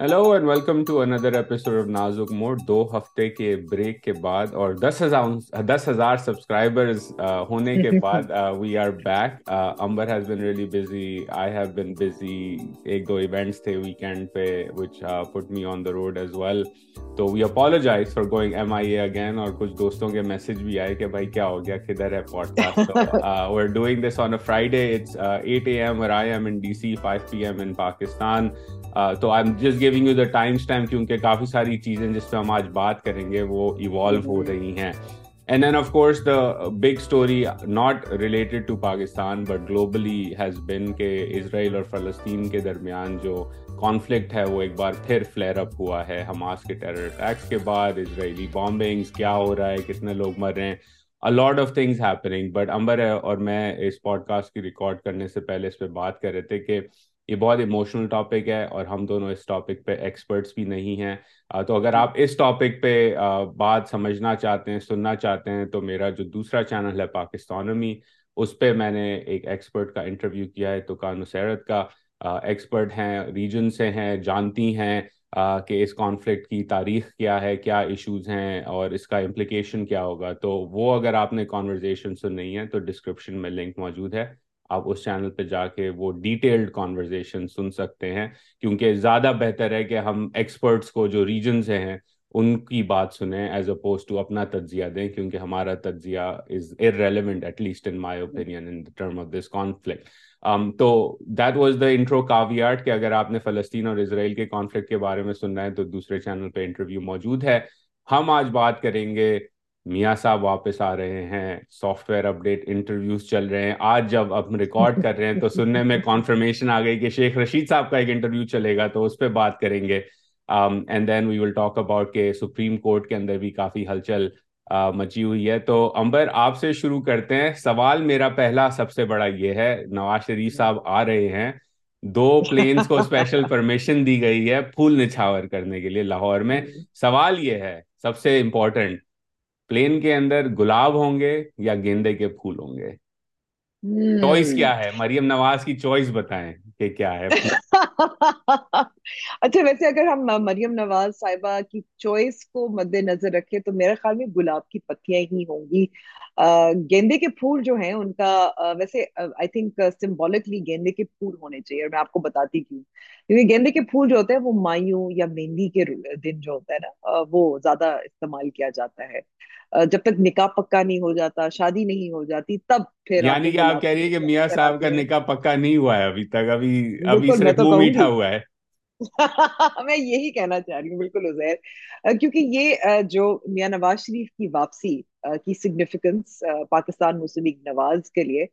Hello and welcome to another episode of Nazuk دو ہفتے کے break کے بعد اور دس ہزار دس ہزار سبسکرائبر ہونے کے بعد we are back Amber has been really busy I have been busy ایک دو ایونٹس تھے ویکینڈ پہ which put me on the road as well تو we apologize for going M I A again اور کچھ دوستوں کے میسج بھی آئے کہ بھائی کیا ہو گیا کدھر ہے podcast we are doing this on a Friday it's eight A M um um اور I in in D C five P Pakistan تو I am just giving you the time کیونکہ کافی ساری چیزیں جس پہ ہم آج بات کریں گے وہ ایوالو ہو mm-hmm. رہی ہیں and then of course the big story not related to Pakistan but globally has been کہ اسرائیل اور فلسطین کے درمیان جو کانفلکٹ ہے وہ ایک بار پھر فلیئر اپ ہوا ہے حماس کے ٹیرر اٹیکس کے بعد اسرائیلی بامبنگس کیا ہو رہا ہے کتنے لوگ مر رہے ہیں a lot of things happening but Amber ہے اور میں اس پوڈ کاسٹ کی ریکارڈ کرنے سے پہلے اس پہ بات کر رہے تھے کہ یہ بہت ایموشنل ٹاپک ہے اور ہم دونوں اس ٹاپک پہ ایکسپرٹس بھی نہیں ہیں تو اگر جی۔ آپ اس ٹاپک پہ بات سمجھنا چاہتے ہیں سننا چاہتے ہیں تو میرا جو دوسرا چینل ہے پاکستانی اس پہ میں نے ایک ایکسپرٹ کا انٹرویو کیا ہے تو کانو سیرت کا ایکسپرٹ ہیں ریجن سے ہیں جانتی ہیں کہ اس کانفلکٹ کی تاریخ کیا ہے کیا ایشوز ہیں اور اس کا امپلیکیشن کیا ہوگا تو وہ اگر آپ نے کانورزیشن سننی ہے تو ڈسکرپشن میں لنک موجود ہے آپ اس چینل پہ جا کے وہ ڈیٹیلڈ کانورزیشن سن سکتے ہیں کیونکہ زیادہ بہتر ہے کہ ہم ایکسپرٹس کو جو ریجن سے ہیں ان کی بات سنیں ایز اپوز ٹو اپنا تجزیہ دیں کیونکہ ہمارا تجزیہ is uh relevant at least in my in term of this conflict تو دیٹ واز دا انٹرو کاوی آرٹ کہ اگر آپ نے فلسطین اور اسرائیل کے کانفلکٹ کے بارے میں سننا ہے تو دوسرے چینل پہ انٹرویو موجود ہے ہم آج بات کریں گے میاں صاحب واپس آ رہے ہیں software update interviews چل رہے ہیں آج جب ہم ریکارڈ کر رہے ہیں تو سننے میں کانفرمیشن آ گئی کہ شیخ رشید صاحب کا ایک انٹرویو چلے گا تو اس پہ بات کریں گے and then we will talk about کے سپریم کورٹ کے اندر بھی کافی ہلچل مچی ہوئی ہے تو امبر آپ سے شروع کرتے ہیں سوال میرا پہلا سب سے بڑا یہ ہے نواز شریف صاحب آ رہے ہیں دو پلینس کو اسپیشل پرمیشن دی گئی ہے پھول نچھاور کرنے کے لیے لاہور میں سوال یہ ہے سب سے امپورٹنٹ پلین کے اندر گلاب ہوں گے یا گیندے کے پھول ہوں گے چوائس کیا ہے مریم نواز کی چوائس بتائیں کہ کیا ہے اچھا ویسے اگر ہم مریم نواز صاحبہ کی چوائس کو مد نظر رکھے تو میرے خیال میں گلاب کی پتیاں ہی ہوں گی گیندے کے پھول جو ہیں ان کا ویسے آئی تھنک سمبولکلی گیندے کے پھول ہونے چاہیے اور میں آپ کو بتاتی کیوں کیونکہ گیندے کے پھول جو ہوتے ہیں وہ مایوں یا مہندی کے دن جو ہوتا ہے نا وہ زیادہ استعمال کیا جاتا ہے جب تک نکاح پکا نہیں ہو جاتا شادی نہیں ہو جاتی تب پھر یعنی کہ کہ آپ کہہ رہی ہیں میاں صاحب کا نکاح پکا نہیں ہوا ہے ابھی ابھی ابھی تک صرف میٹھا ہوا ہے میں یہی کہنا چاہ رہی ہوں بالکل عزیر کیونکہ یہ جو میاں نواز شریف کی واپسی کی سگنیفیکنس پاکستان مسلم نواز کے لیے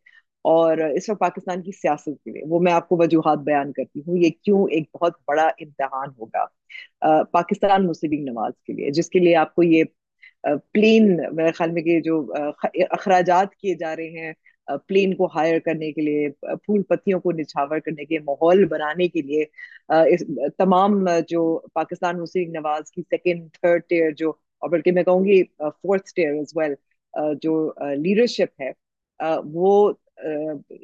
اور اس وقت پاکستان کی سیاست کے لیے وہ میں آپ کو وجوہات بیان کرتی ہوں یہ کیوں ایک بہت بڑا امتحان ہوگا پاکستان لیگ نواز کے لیے جس کے لیے آپ کو یہ پلین میرے خیال میں کہ جو اخراجات کیے جا رہے ہیں پلین کو ہائر کرنے کے لیے پھول پتیوں کو نچھاور کرنے کے ماحول بنانے کے لیے تمام جو پاکستان حسین نواز کی سیکنڈ تھرڈ ٹیئر جو اور بلکہ میں کہوں گی فورتھ ٹیئر ویل جو لیڈرشپ ہے وہ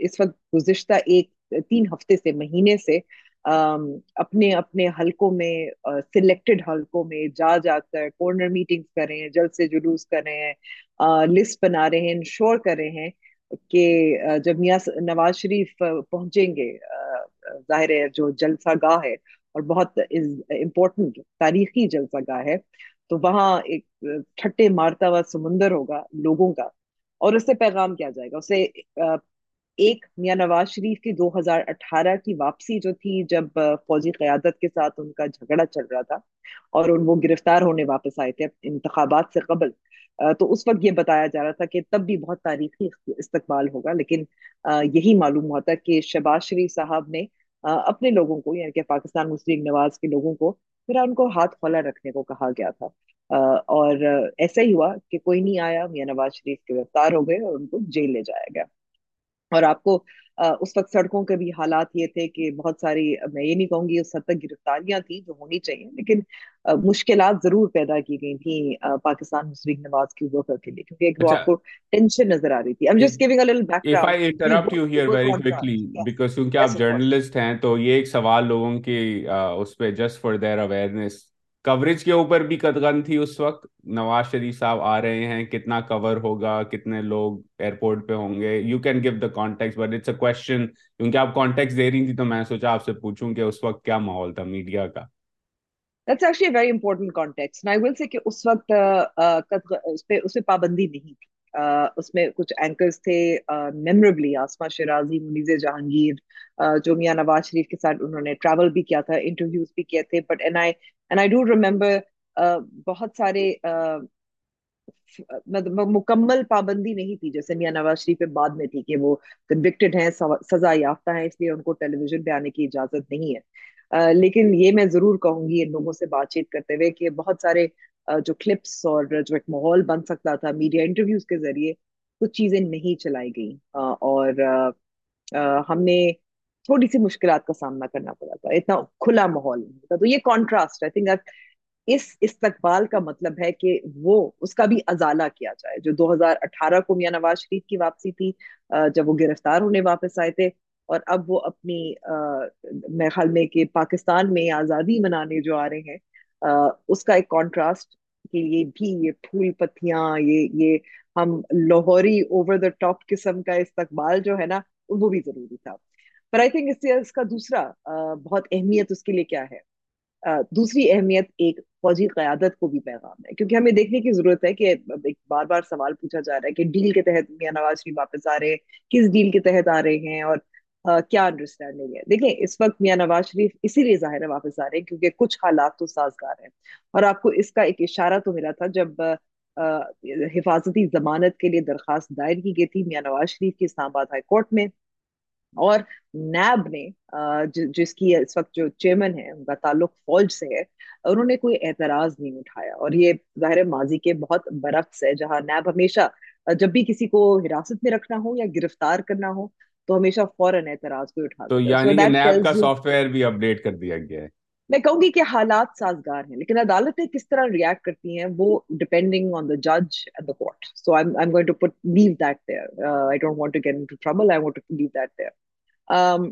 اس وقت گزشتہ ایک تین ہفتے سے مہینے سے اپنے اپنے حلقوں میں سلیکٹڈ حلقوں میں جا جا کر کارنر میٹنگ رہے ہیں سے جلوس کر رہے رہے ہیں ہیں لسٹ بنا انشور کر رہے ہیں کہ جب میاں نواز شریف پہنچیں گے ظاہر ہے جو جلسہ گاہ ہے اور بہت امپورٹنٹ تاریخی جلسہ گاہ ہے تو وہاں ایک ٹھٹے مارتا ہوا سمندر ہوگا لوگوں کا اور اس سے پیغام کیا جائے گا اسے ایک میاں نواز شریف کی دو ہزار اٹھارہ کی واپسی جو تھی جب فوجی قیادت کے ساتھ ان کا جھگڑا چل رہا تھا اور ان وہ گرفتار ہونے واپس آئے تھے انتخابات سے قبل تو اس وقت یہ بتایا جا رہا تھا کہ تب بھی بہت تاریخی استقبال ہوگا لیکن یہی معلوم ہوا تھا کہ شہباز شریف صاحب نے اپنے لوگوں کو یعنی کہ پاکستان مسلم نواز کے لوگوں کو پھر ان کو ہاتھ کھولا رکھنے کو کہا گیا تھا اور ایسا ہی ہوا کہ کوئی نہیں آیا میاں نواز شریف گرفتار ہو گئے اور ان کو جیل لے جایا گیا اور آپ کو آ, اس وقت سڑکوں کے بھی حالات یہ تھے کہ بہت ساری میں یہ نہیں کہوں گی اس حد تک گرفتاریاں تھیں جو ہونی چاہیے لیکن آ, مشکلات ضرور پیدا کی گئی تھیں پاکستان مسلم نواز کی ورکر کے لیے کیونکہ ایک اچھا۔ آپ کو ٹینشن نظر آ رہی تھی کیونکہ آپ جرنلسٹ ہیں تو یہ ایک سوال لوگوں کی اس پہ just for their awareness coverage کے اوپر بھی قدغن تھی اس وقت نواز شریف صاحب آ رہے ہیں کتنا کور ہوگا کتنے لوگ ایئرپورٹ پہ ہوں گے you can give the context but it's a question کیونکہ آپ کانٹیکس دے رہی تھی تو میں سوچا آپ سے پوچھوں کہ اس وقت کیا ماحول تھا میڈیا کا that's actually very important context میں ول سے کہ اس وقت اس پہ اس پہ پابندی نہیں تھی اس میں کچھ اینکرز تھے میمربلی آسما شرازی منیز جہانگیر جو میاں نواز شریف کے ساتھ انہوں نے ٹریول بھی کیا تھا انٹرویوز بھی کیے تھے but and I and I don't remember بہت سارے مکمل پابندی نہیں تھی جیسے میاں نواز شریف پہ بعد میں تھی کہ وہ کنوکٹڈ ہیں سزا یافتہ ہیں اس لیے ان کو ٹیلی ویژن پہ آنے کی اجازت نہیں ہے لیکن یہ میں ضرور کہوں گی ان لوگوں سے بات چیت کرتے ہوئے کہ بہت سارے جو کلپس اور جو ایک ماحول بن سکتا تھا میڈیا انٹرویوز کے ذریعے کچھ چیزیں نہیں چلائی گئیں اور ہم نے تھوڑی سی مشکلات کا سامنا کرنا پڑا تھا اتنا کھلا ماحول نہیں تھا تو یہ کانٹراسٹ آئی تھنک اس استقبال کا مطلب ہے کہ وہ اس کا بھی ازالہ کیا جائے جو دو ہزار اٹھارہ کو میاں نواز شریف کی واپسی تھی جب وہ گرفتار ہونے واپس آئے تھے اور اب وہ اپنی میرے خیال میں کہ پاکستان میں آزادی منانے جو آ رہے ہیں اس کا ایک کانٹراسٹ کے لیے بھی یہ پھول پتیاں یہ یہ ہم لاہوری اوور دا ٹاپ قسم کا استقبال جو ہے نا وہ بھی ضروری تھا پر آئی تھنک اس سے اس کا دوسرا بہت اہمیت اس کے لیے کیا ہے دوسری اہمیت ایک فوجی قیادت کو بھی پیغام ہے کیونکہ ہمیں دیکھنے کی ضرورت ہے کہ ایک بار بار سوال پوچھا جا رہا ہے کہ ڈیل کے تحت میاں نواز شریف واپس آ رہے ہیں کس ڈیل کے تحت آ رہے ہیں اور کیا انڈرسٹینڈنگ ہے دیکھیں اس وقت میاں نواز شریف اسی لیے ظاہر ہے واپس آ رہے ہیں کیونکہ کچھ حالات تو سازگار ہیں اور آپ کو اس کا ایک اشارہ تو ملا تھا جب حفاظتی ضمانت کے لیے درخواست دائر کی گئی تھی میاں نواز شریف کی اسلام آباد ہائی کورٹ میں اور نیب نے جس کی اس وقت جو چیئرمین ہے ان کا تعلق فوج سے ہے انہوں نے کوئی اعتراض نہیں اٹھایا اور یہ ظاہر ماضی کے بہت برعکس ہے جہاں نیب ہمیشہ جب بھی کسی کو حراست میں رکھنا ہو یا گرفتار کرنا ہو تو ہمیشہ فوراً اعتراض بھی اٹھا تو یعنی کہ نیب کا سافٹ ویئر بھی اپڈیٹ کر دیا گیا ہے میں کہوں گی کہ حالات سازگار ہیں لیکن عدالتیں کس طرح ریئیکٹ کرتی ہیں وہ ڈیپینڈنگ آن دا جج and the court so I I am going to put leave that there I don't want to get into trouble I want to leave that there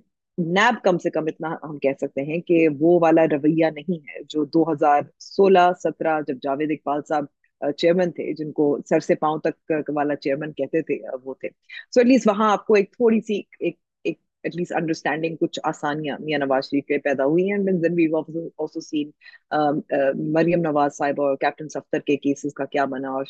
NAB کم سے کم اتنا ہم کہہ سکتے ہیں کہ وہ والا رویہ نہیں ہے جو دو ہزار سولہ سترہ جب جاوید اقبال صاحب چیئرمین چیئرمین تھے تھے جن کو سر سے پاؤں تک والا کہتے مریم نواز صاحب اور کیا بنا اور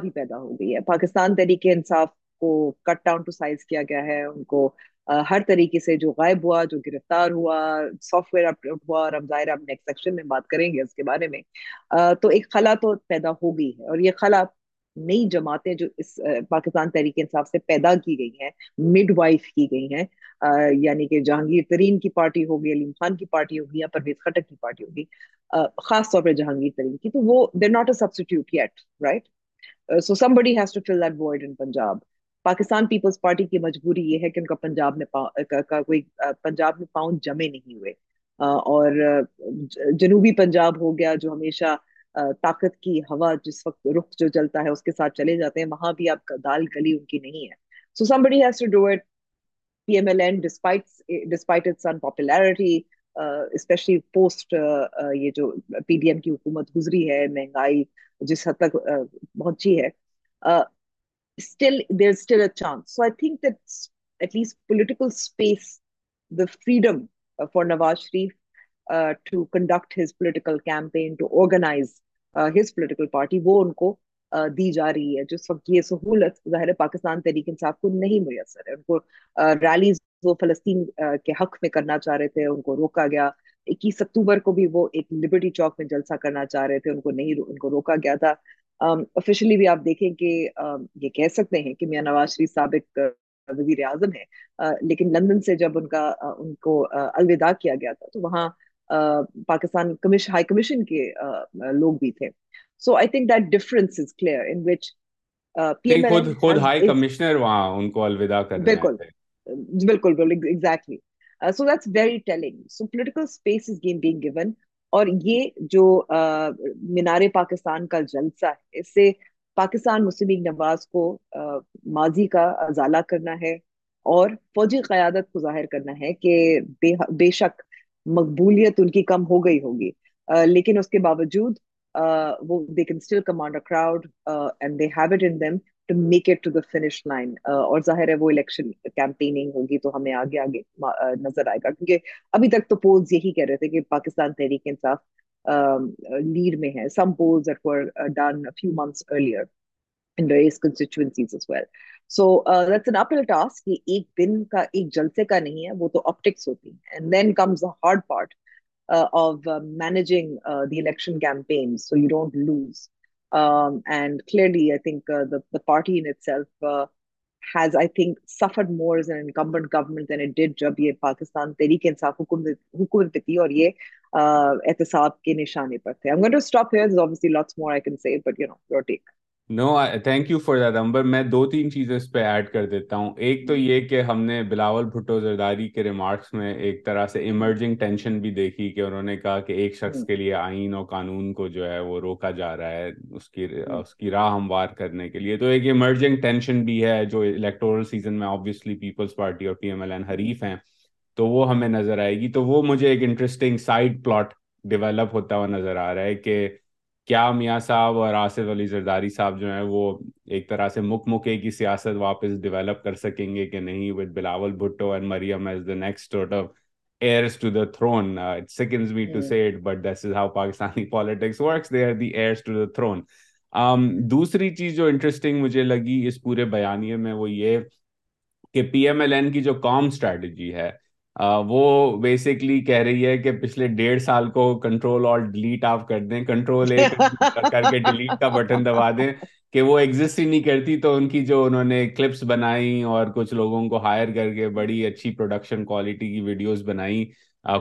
بھی پیدا ہو گئی ہے پاکستان تحریک انصاف کو کٹ ڈاؤن ٹو سائز کیا گیا ہے ان کو ہر طریقے سے جو غائب ہوا جو گرفتار ہوا سافٹ ویئر اپلوڈ ہوا اور ہم ہم ظاہر نیکسٹ سیکشن میں بات کریں گے اس کے بارے میں تو ایک خلا تو پیدا ہو گئی ہے اور یہ خلا نئی جماعتیں جو اس پاکستان تحریک انصاف سے پیدا کی گئی ہیں مڈ وائف کی گئی ہیں یعنی کہ جہانگیر ترین کی پارٹی ہوگی علیم خان کی پارٹی ہوگی یا پرویز خٹک کی پارٹی ہوگی خاص طور پہ جہانگیر ترین کی تو وہ they're not a substitute yet right so some has to fill that void in Punjab Pakistan Peoples Party کی مجبوری یہ ہے کہ ان کا پنجاب میں کوئی پنجاب میں پاؤنڈ جمے نہیں ہوئے اور جنوبی پنجاب ہو گیا جو ہمیشہ طاقت کی ہوا جس وقت رخ جو چلتا ہے اس کے ساتھ چلے جاتے ہیں وہاں بھی آپ دال گلی ان کی نہیں ہے so has to do it P M L N despite its unpopularity especially post یہ جو پی ڈی ایم کی حکومت گزری ہے مہنگائی جس حد تک پہنچی ہے still still there's a chance. So I think that at least political political space, the freedom uh, for Nawaz Sharif uh, uh, to to conduct his uh, his campaign, organize for Nawaz Sharif ٹوڈکٹ دی جا رہی ہے جس وقت یہ سہولت ظاہر ہے پاکستان تحریک انصاف کو نہیں میسر ہے ان کو ریلیز وہ فلسطین کے حق میں کرنا چاہ رہے تھے ان کو روکا گیا اکیس اکتوبر کو بھی وہ ایک لبرٹی چوک میں جلسہ کرنا چاہ رہے تھے ان کو نہیں ان کو روکا گیا تھا Um, بھی آپ دیکھیں کہ um, یہ کہہ سکتے ہیں کہ میاں نواز شریف سابق وزیر اعظم ہیں لیکن لندن سے جب ان کا ان کو الوداع کیا گیا تھا تو وہاں پاکستان ہائی کمیشن کے لوگ بھی تھے so I think that difference is clear in which بالکل اور یہ جو مینار پاکستان کا جلسہ ہے اس سے پاکستان مسلم لیگ نواز کو ماضی کا ازالہ کرنا ہے اور فوجی قیادت کو ظاہر کرنا ہے کہ بے, بے شک مقبولیت ان کی کم ہو گئی ہوگی لیکن اس کے باوجود وہ they can still command a crowd and they have it in them to make it to the finish line اور ظاہر ہے وہ الیکشن کیمپیننگ ہوگی تو ہمیں آگے آگے نظر آئے گا کیونکہ ابھی تک تو پولز یہی کہہ رہے تھے کہ پاکستان تحریک انصاف لیڈ میں ہے some polls at four done few months earlier in race constituencies as well so that's an uphill task یہ ایک دن کا ایک جلسے کا نہیں ہے وہ تو آپٹکس ہوتی ہیں and then comes the hard part of managing the election campaigns so you don't lose Pakistan Tehreek حکومت پہ تھی اور یہ احتساب کے نشانے پر تھے no thank you for that Amber میں دو تین چیزیں اس پہ ایڈ کر دیتا ہوں ایک تو یہ کہ ہم نے بلاول بھٹو زرداری کے ریمارکس میں ایک طرح سے ایمرجنگ ٹینشن بھی دیکھی کہ انہوں نے کہا کہ ایک شخص کے لیے آئین اور قانون کو جو ہے وہ روکا جا رہا ہے اس کی اس کی راہ ہموار کرنے کے لیے تو ایک ایمرجنگ ٹینشن بھی ہے جو الیکٹورل سیزن میں آبویسلی پیپلز پارٹی اور پی ایم ایل این حریف ہیں تو وہ ہمیں نظر آئے گی تو وہ مجھے ایک انٹرسٹنگ سائڈ پلاٹ ڈیولپ ہوتا ہوا نظر آ رہا ہے کہ کیا میاں صاحب اور آصف علی زرداری صاحب جو ہیں وہ ایک طرح سے مک مکے کی سیاست واپس ڈیولپ کر سکیں گے کہ نہیں with Bilawal Bhutto and Maryam as the next sort of heirs to the throne it seconds me to say it but this is how Pakistani politics works they are the heirs to the throne دوسری چیز جو interesting مجھے لگی اس پورے بیانیے میں وہ یہ کہ پی ایم ایل این کی جو کام اسٹریٹجی ہے وہ بیسکلی کہہ رہی ہے کہ پچھلے ڈیڑھ سال کو کنٹرول اور ڈیلیٹ آف کر دیں کنٹرول کر کے ڈیلیٹ کا بٹن دبا دیں کہ وہ ایگزسٹ ہی نہیں کرتی تو ان کی جو انہوں نے کلپس بنائی اور کچھ لوگوں کو ہائر کر کے بڑی اچھی پروڈکشن کوالٹی کی ویڈیوز بنائی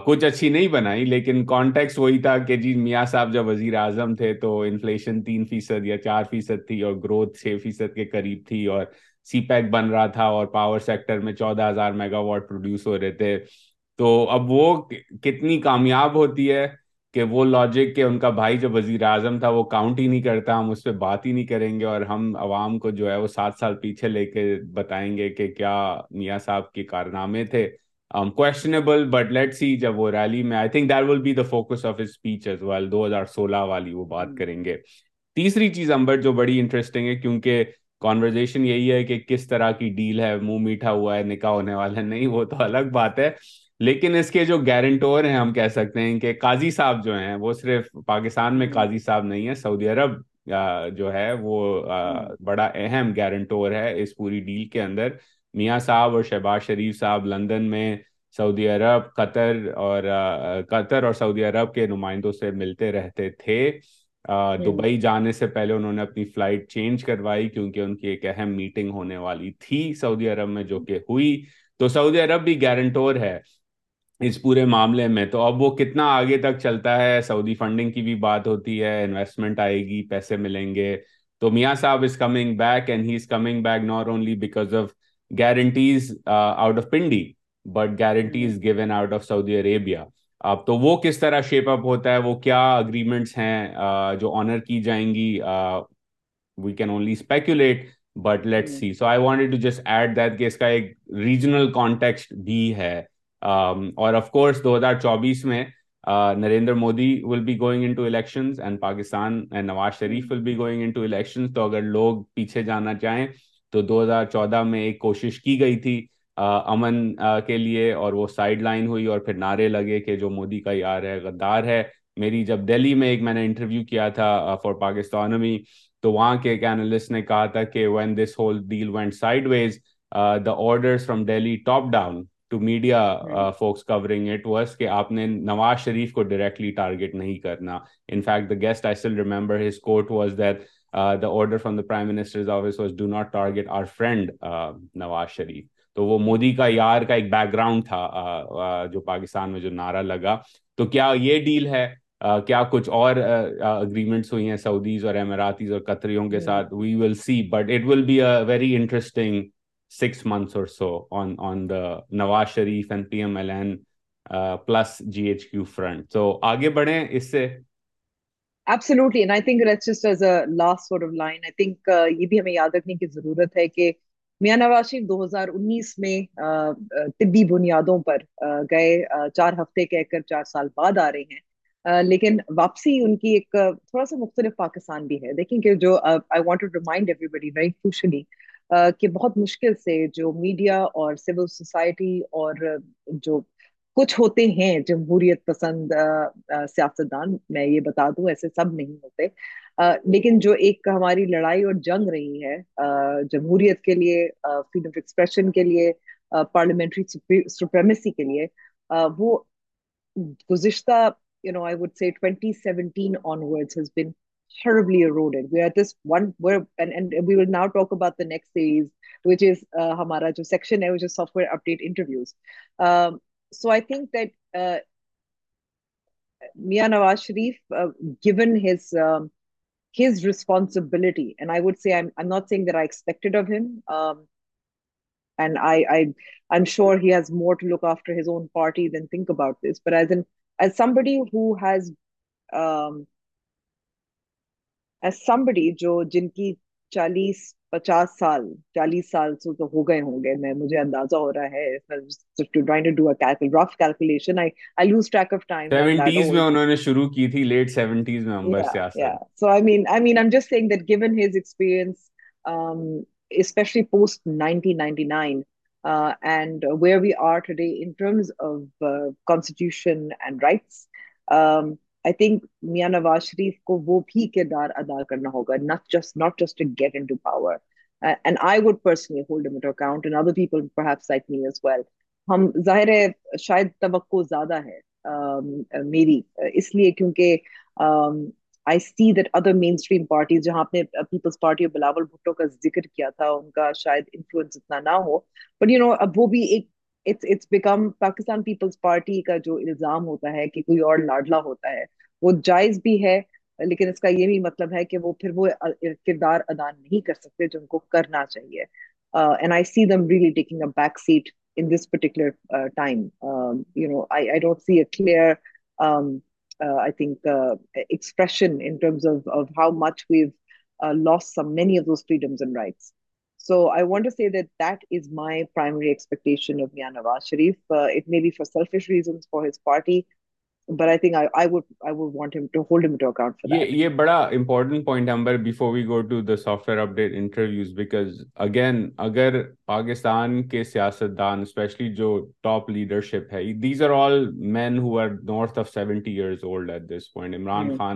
کچھ اچھی نہیں بنائی لیکن کانٹیکس وہی تھا کہ جی میاں صاحب جب وزیر اعظم تھے تو انفلیشن تین فیصد یا چار فیصد تھی اور گروتھ چھ فیصد کے قریب تھی اور سی پیک e بن رہا تھا اور پاور سیکٹر میں چودہ ہزار میگا واٹ پروڈیوس ہو رہے تھے تو اب وہ کتنی کامیاب ہوتی ہے کہ وہ لاجک کہ ان کا بھائی جو وزیر اعظم تھا وہ کاؤنٹ ہی نہیں کرتا ہم اس پہ بات ہی نہیں کریں گے اور ہم عوام کو جو ہے وہ سات سال پیچھے لے کے بتائیں گے کہ کیا میاں صاحب کے کارنامے تھے کوشچنیبل بٹ لیٹ سی جب وہ ریلی میں I think that will be the focus of speech as well دو ہزار سولہ والی وہ بات کریں گے تیسری چیز امبر جو بڑی انٹرسٹنگ ہے کیونکہ کانورزیشن یہی ہے کہ کس طرح کی ڈیل ہے منہ میٹھا ہوا ہے نکاح ہونے والا نہیں وہ تو الگ بات ہے لیکن اس کے جو گارنٹور ہیں ہم کہہ سکتے ہیں کہ قاضی صاحب جو ہیں وہ صرف پاکستان میں قاضی صاحب نہیں ہے سعودی عرب جو ہے وہ بڑا اہم گارنٹور ہے اس پوری ڈیل کے اندر میاں صاحب اور شہباز شریف صاحب لندن میں سعودی عرب قطر اور قطر اور سعودی عرب کے نمائندوں سے ملتے رہتے تھے ہاں جی۔ دبئی جانے سے پہلے انہوں نے اپنی فلائٹ چینج کروائی کیونکہ ان کی ایک اہم میٹنگ ہونے والی تھی سعودی عرب میں جو کہ ہوئی تو سعودی عرب بھی گارنٹور ہے اس پورے معاملے میں تو اب وہ کتنا آگے تک چلتا ہے سعودی فنڈنگ کی بھی بات ہوتی ہے انویسٹمنٹ آئے گی پیسے ملیں گے تو Mian Sahib is coming back and he is coming back not only because of guarantees out of Pindi but guarantees given out of Saudi Arabia اب تو وہ کس طرح شیپ اپ ہوتا ہے وہ کیا اگریمنٹس ہیں جو آنر کی جائیں گی we can only speculate but let see so I to just add that کہ اس کا ایک ریجنل کانٹیکسٹ بھی ہے اور آف کورس دو ہزار چوبیس میں Narendra Modi will be going into elections and Pakistan and Nawaz Sharif will be going into elections تو اگر لوگ پیچھے جانا چاہیں تو دو ہزار چودہ میں ایک کوشش کی گئی تھی امن کے لیے اور وہ سائڈ لائن ہوئی اور پھر نعرے لگے کہ جو مودی کا یار ہے غدار ہے میری جب دہلی میں ایک میں نے انٹرویو کیا تھا فار پاکستانمی تو وہاں کے ایک انالسٹ نے کہا تھا کہ when this whole deal went sideways the order from Delhi top down to media focus covering it کہ آپ نے نواز شریف کو ڈائریکٹلی ٹارگیٹ نہیں کرنا in fact the guest I still remember his quote was that the order from the prime minister's office was do not target our friend Nawaz Sharif تو وہ مودی کا یار کا ایک بیک گراؤنڈ تھا جو پاکستان میں جو نعرہ لگا تو کیا یہ ڈیل ہے کیا کچھ اور اگریمنٹس ہوئی ہیں سعودیز اور اور قطریوں کے ساتھ the Nawaz Sharif plus G H Q front تو آگے بڑھیں اس سے ہمیں یاد رکھنے کی ضرورت ہے کہ میاں نواز شریف دو ہزار انیس میں طبی بنیادوں پر گئے چار ہفتے کہہ کر چار سال بعد آ رہے ہیں لیکن واپسی ان کی ایک تھوڑا سا مختلف پاکستان بھی ہے دیکھیں کہ جو I want remind everybody very crucially کہ بہت مشکل سے جو میڈیا اور سول سوسائٹی اور جو کچھ ہوتے ہیں جمہوریت پسند سیاست دان میں یہ بتا دوں ایسے سب نہیں ہوتے لیکن جو ایک ہماری لڑائی اور جنگ رہی ہے جمہوریت کے لیے فریڈم آف ایکسپریشن کے لیے پارلیمنٹری سپریمیسی پارلیمنٹریز ہمارا جو سیکشن جو جن کی چالیس پچاس سال چالیس سال تو ہو ہو گئے ہوں گے میں میں مجھے اندازہ رہا ہے شروع کی تھی لیٹ سیاست اسپیشلی پوسٹ آئی تھنک میاں نواز شریف کو وہ بھی کردار ادا کرنا ہوگا توقع زیادہ ہے um, uh, uh, اس لیے کیونکہ um, جہاں آپ نے پیپلز پارٹی اور بلاول بھٹو کا ذکر کیا تھا ان کا شاید انفلوئنس اتنا نہ ہو بٹ یو نو اب وہ بھی ایک it's it's become Pakistan Peoples Party کا جو الزام ہوتا ہے کہ کوئی اور لاڈلا ہوتا ہے وہ جائز بھی ہے لیکن اس کا یہ بھی مطلب ہے کہ وہ وہ پھر کردار ادا نہیں کر سکتے جو ان ان ان کو کرنا چاہیے and and I I I I see see them really taking a a backseat this particular time you know don't clear think expression terms of of of how much we've lost some many those freedoms rights Khan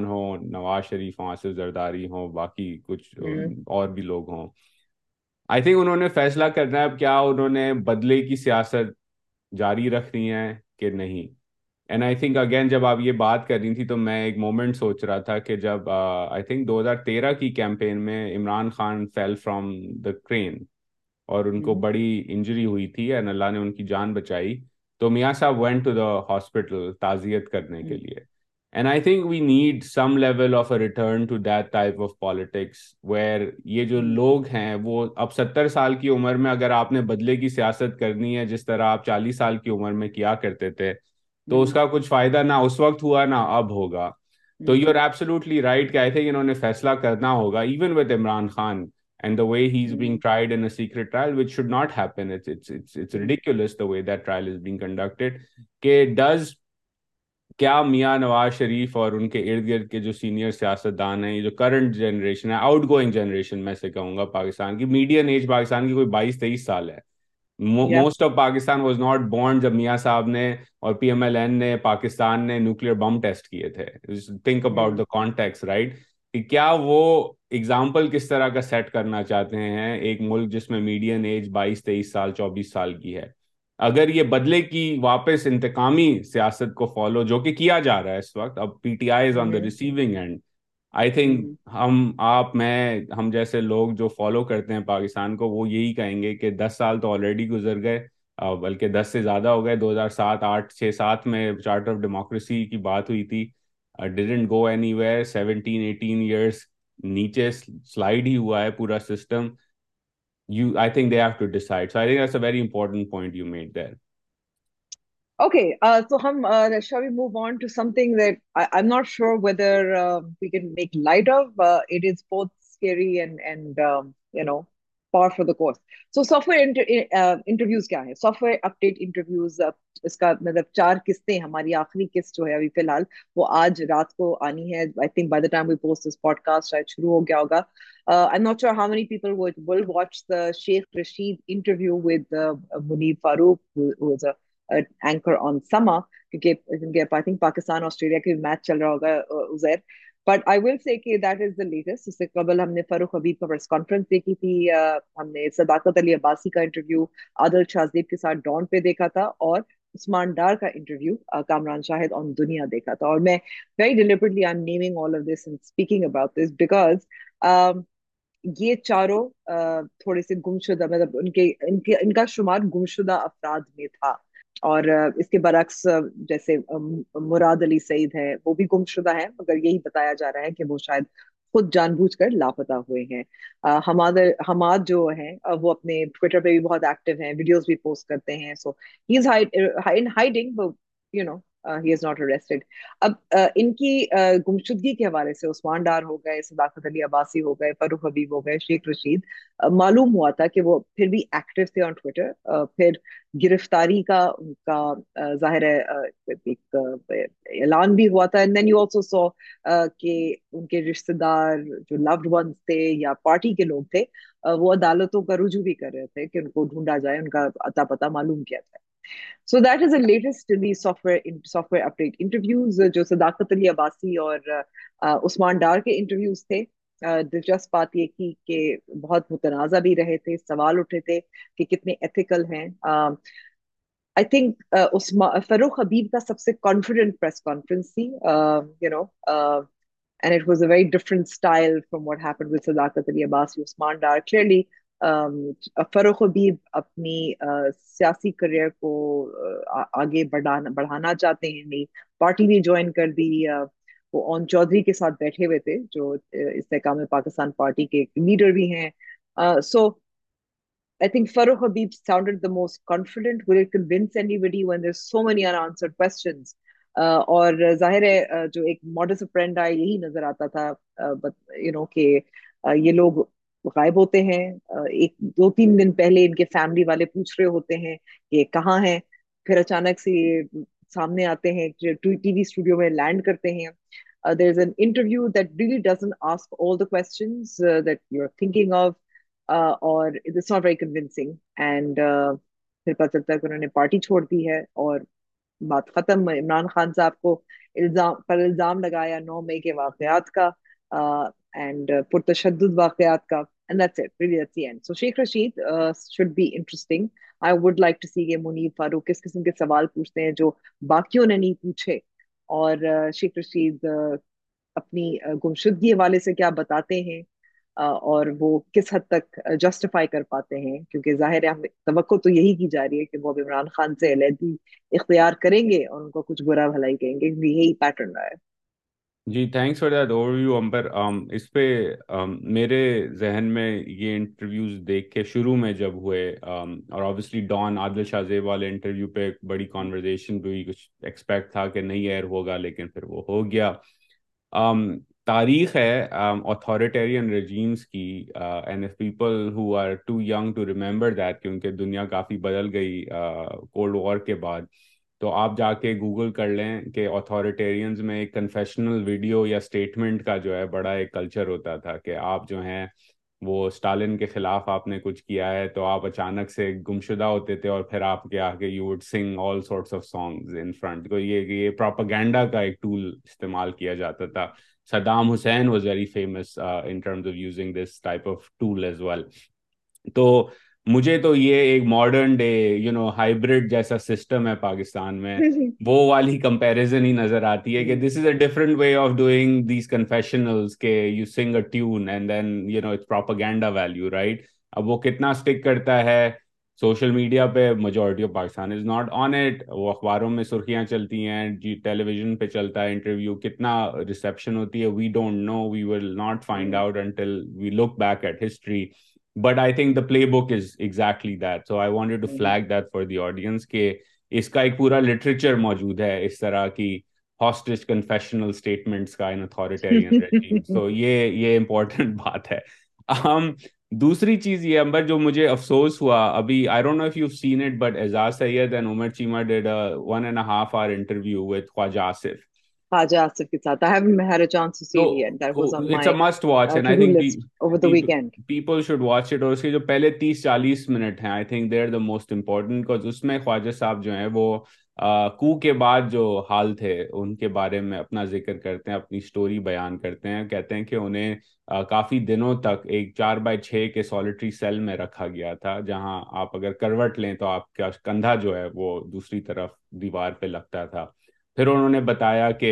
ہو نواز شریف ہوں آصف زرداری ہوں باقی کچھ اور بھی لوگ ہوں آئی think انہوں نے فیصلہ کرنا ہے اب کیا انہوں نے بدلے کی سیاست جاری رکھنی ہے کہ نہیں اینڈ آئی تھنک اگین جب آپ یہ بات کر رہی تھی تو میں ایک مومنٹ سوچ رہا تھا کہ جب آئی تھنک دو ہزار تیرہ کی کیمپین میں Imran Khan fell from the crane اور ان کو hmm. بڑی انجری ہوئی تھی اینڈ اللہ نے ان کی جان بچائی تو میاں Sahab went to the hospital تعزیت کرنے کے hmm. لیے and I think we need some level of of a return to that type politics where یہ جو hmm. لوگ ہیں وہ اب ستر سال کی عمر میں اگر آپ نے بدلے کی سیاست کرنی ہے جس طرح آپ چالیس سال کی عمر میں کیا کرتے تھے تو اس hmm. کا کچھ فائدہ نہ اس وقت ہوا نہ اب ہوگا تو یو آر ایبسلوٹلی رائٹ کہ آئی تھنک انہوں نے فیصلہ کرنا ہوگا even with Imran Khan and the way he is being tried in trial which should being conducted کہ ڈز کیا میاں نواز شریف اور ان کے ارد گرد کے جو سینئر سیاست دان ہیں جو کرنٹ جنریشن ہے آؤٹ گوئنگ جنریشن میں سے کہوں گا پاکستان کی میڈین ایج پاکستان کی کوئی بائیس تیئیس سال ہے most of Pakistan was not born جب میاں صاحب نے اور پی ایم ایل این نے پاکستان نے نیوکلیر بم ٹیسٹ کیے تھے think about the context right کہ کیا وہ اگزامپل کس طرح کا سیٹ کرنا چاہتے ہیں ایک ملک جس میں میڈین ایج بائیس تیئیس سال چوبیس سال کی ہے اگر یہ بدلے کی واپس انتقامی سیاست کو فالو جو کہ کیا جا رہا ہے اس وقت اب P T I is on the receiving end I think ہم آپ میں ہم جیسے لوگ جو فالو کرتے ہیں پاکستان کو وہ یہی کہیں گے کہ دس سال تو آلریڈی گزر گئے بلکہ دس سے زیادہ ہو گئے دو ہزار سات آٹھ چھ سات میں چارٹر آف ڈیموکریسی کی بات ہوئی تھی doesn't go anywhere seventeen eighteen years نیچے سلائڈ ہی ہوا ہے پورا system you i think they have to decide so i think that's a very important point you made there okay uh, so hum uh, shall we move on to something that I, i'm not sure whether uh, we can make light of uh, it is both scary and and um, you know par for the course so software interviews کیا ہے software update interviews اس کا مطلب چار قسطیں ہماری آخری قسط جو ہے ابھی فی الحال وہ آج رات کو آنی ہے I think by the time we post this podcast شاید شروع ہو گیا ہوگا I not sure how many people will watch the Sheikh Rashid interview with Muneeb Farooq anchor on Samaa کیونکہ پاکستان آسٹریلیا کے میچ چل رہا ہوگا ازیر بٹ آئی ول سے کہ دیٹ از دا لیٹسٹ اس سے قبل ہم نے فاروق حبیب کا پریس کانفرنس دیکھی تھی ہم نے صداقت علی عباسی کا انٹرویو عادل شاہ کے ساتھ ڈان پہ دیکھا تھا اور عثمان ڈار کا انٹرویو کامران شاہد آن دنیا دیکھا تھا اور میں very deliberately I am naming all of this and speaking about this because یہ چاروں تھوڑے سے گمشدہ مطلب ان کے ان کے ان کا شمار گمشدہ افراد میں تھا اور اس کے برعکس جیسے مراد علی سعید ہے وہ بھی گم شدہ ہے مگر یہی بتایا جا رہا ہے کہ وہ شاید خود جان بوجھ کر لاپتا ہوئے ہیں حماد حماد جو ہیں وہ اپنے ٹویٹر پہ بھی بہت ایکٹیو ہیں ویڈیوز بھی پوسٹ کرتے ہیں so he is you know he is not arrested اب ان کی گمشدگی کے حوالے سے عثمان ڈار ہو گئے صداقت علی عباسی ہو گئے حبیب ہو گئے شیخ رشید معلوم ہوا تھا کہ وہ پھر بھی ایکٹیو تھے آن ٹویٹر پھر گرفتاری کا ان کا ظاہر ہے ایک اعلان بھی ہوا تھا and then you also saw کہ ان کے رشتے دار جو لوڈ ون تھے یا پارٹی کے لوگ تھے وہ عدالتوں کا رجوع بھی کر رہے تھے کہ ان کو ڈھونڈا جائے ان کا اتا پتہ معلوم کیا جائے so that is a latest software software update interviews جو صداقت علی عباسی اور عثمان ڈار کے انٹرویوز تھے دلچسپ بات یہ کی کہ بہت متنازع بھی رہے تھے سوال اٹھے تھے کہ کتنے ایتھیکل ہیں آئی تھنک فروخ حبیب کا سب سے کانفیڈنٹ پریس کانفرنس تھی you know and it was a very different style from what happen with Sadaqat Ali Abbasi Usman Dar clearly Farrukh اپنی سیاسی کریئر کو آگے بڑھانا چاہتے ہیں پارٹی بھی جوائن کر دی وہ اون کے ساتھ بیٹھے ہوئے تھے جو استحکام پاکستان پارٹی کے لیڈر بھی ہیں سو آئی تھنک فروخ حبیب ساؤنڈنٹ اور ظاہر جو ایک آئے یہی نظر آتا تھا کہ یہ لوگ غائب ہوتے ہیں ایک دو تین دن پہلے ان کے فیملی والے پوچھ رہے ہوتے ہیں کہ کہاں ہیں پھر اچانک سے یہ سامنے آتے ہیں ٹی وی اسٹوڈیو میں لینڈ کرتے ہیں there is an interview that really doesn't ask all the questions that you are thinking of اور it's not very convincing and پھر پتہ چلتا ہے کہ انہوں نے پارٹی چھوڑ دی ہے اور بات ختم عمران خان صاحب کو الزام پر الزام لگایا نو مئی کے واقعات کا اینڈ پرتشدد واقعات کا گم شدگی حوالے سے کیا بتاتے ہیں اور وہ کس حد تک جسٹیفائی کر پاتے ہیں کیونکہ ظاہر احمد توقع تو یہی کی جا رہی ہے کہ وہ اب عمران خان سے اختیار کریں گے اور ان کا کچھ برا بھلائی کریں گے یہی پیٹرن ہے جی thanks for that overview Amber اس پہ um، میرے ذہن میں یہ انٹرویوز دیکھ کے شروع میں جب ہوئے um، اور آبویسلی ڈان عادل شاہ زیب والے انٹرویو پہ ایک بڑی کانورزیشن بھی کچھ ایکسپیکٹ تھا کہ نہیں ایئر ہوگا لیکن پھر وہ ہو گیا um، تاریخ ہے اتھارٹیرین رجیمس کی and people who are trying to remember that کیونکہ دنیا کافی بدل گئی کولڈ uh، وار کے بعد تو آپ جا کے گوگل کر لیں کہ اتھارٹیرینس میں ایک کنفیشنل ویڈیو یا اسٹیٹمنٹ کا جو ہے بڑا ایک کلچر ہوتا تھا کہ آپ جو ہیں وہ اسٹالن کے خلاف آپ نے کچھ کیا ہے تو آپ اچانک سے گمشدہ ہوتے تھے اور پھر آپ کیا کہ you would sing all sorts of songs in front propaganda کا ایک ٹول استعمال کیا جاتا تھا Saddam Hussein very famous of using this type of tool as well تو مجھے تو یہ ایک ماڈرن ڈے یو نو جیسا سسٹم ہے پاکستان میں وہ والی کمپیرزن ہی نظر آتی ہے کہ this is a different way of doing these you you sing a tune and then no it's right اب وہ کتنا اسٹک کرتا ہے سوشل میڈیا پہ majority of Pakistan is not on it وہ اخباروں میں سرخیاں چلتی ہیں جی ٹیلی ویژن پہ چلتا ہے انٹرویو کتنا ریسپشن ہوتی ہے we don't know we will not find out until we look back at history but I think the playbook is exactly کہ اس کا ایک پورا لٹریچر ہے اس طرح کی دوسری چیز یہ امبر جو مجھے افسوس ہوا ابھی half with Khawaja Asif Haja Asif ke saath. I haven't had a chance to see so, it yet. That was on it's my it's a must watch uh, and I think the, over the people, weekend. People should watch it. Or the first 30-40 minutes, I think they're the most important because us mein Khwaja saab jo hai, wo کو کے بعد جو حال تھے ان کے بارے میں اپنا ذکر کرتے ہیں اپنی سٹوری بیان کرتے ہیں کہتے ہیں کہ انہیں کافی دنوں تک ایک چار بائی چھ کے سولیٹری سیل میں رکھا گیا تھا جہاں آپ اگر کروٹ لیں تو آپ کا کندھا جو ہے وہ دوسری طرف دیوار پہ لگتا تھا پھر انہوں نے بتایا کہ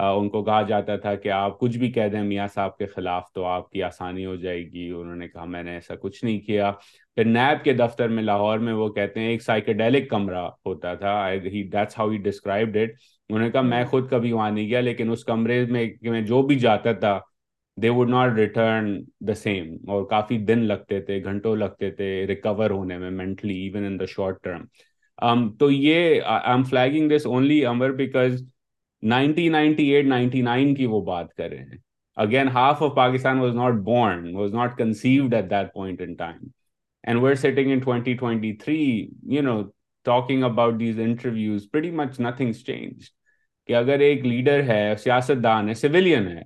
ان کو کہا جاتا تھا کہ آپ کچھ بھی کہہ دیں میاں صاحب کے خلاف تو آپ کی آسانی ہو جائے گی انہوں نے کہا میں نے ایسا کچھ نہیں کیا پھر نیب کے دفتر میں لاہور میں وہ کہتے ہیں ایک سائیکیڈیلک کمرہ ہوتا تھا ڈسکرائبڈ اٹ انہوں نے کہا میں خود کبھی وہاں نہیں گیا لیکن اس کمرے میں میں جو بھی جاتا تھا they would not return the same اور کافی دن لگتے تھے گھنٹوں لگتے تھے ریکور ہونے میں mentally even in the short term Um, تو یہ I am flagging this only Amber because ninety ninety eight ninety nine کی وہ بات کر رہے ہیں again half of Pakistan was not born was not conceived at that point in time and we're sitting in twenty twenty three you know talking about these interviews very much nothing change کہ اگر ایک leader ہے سیاست دان ہے civilian ہے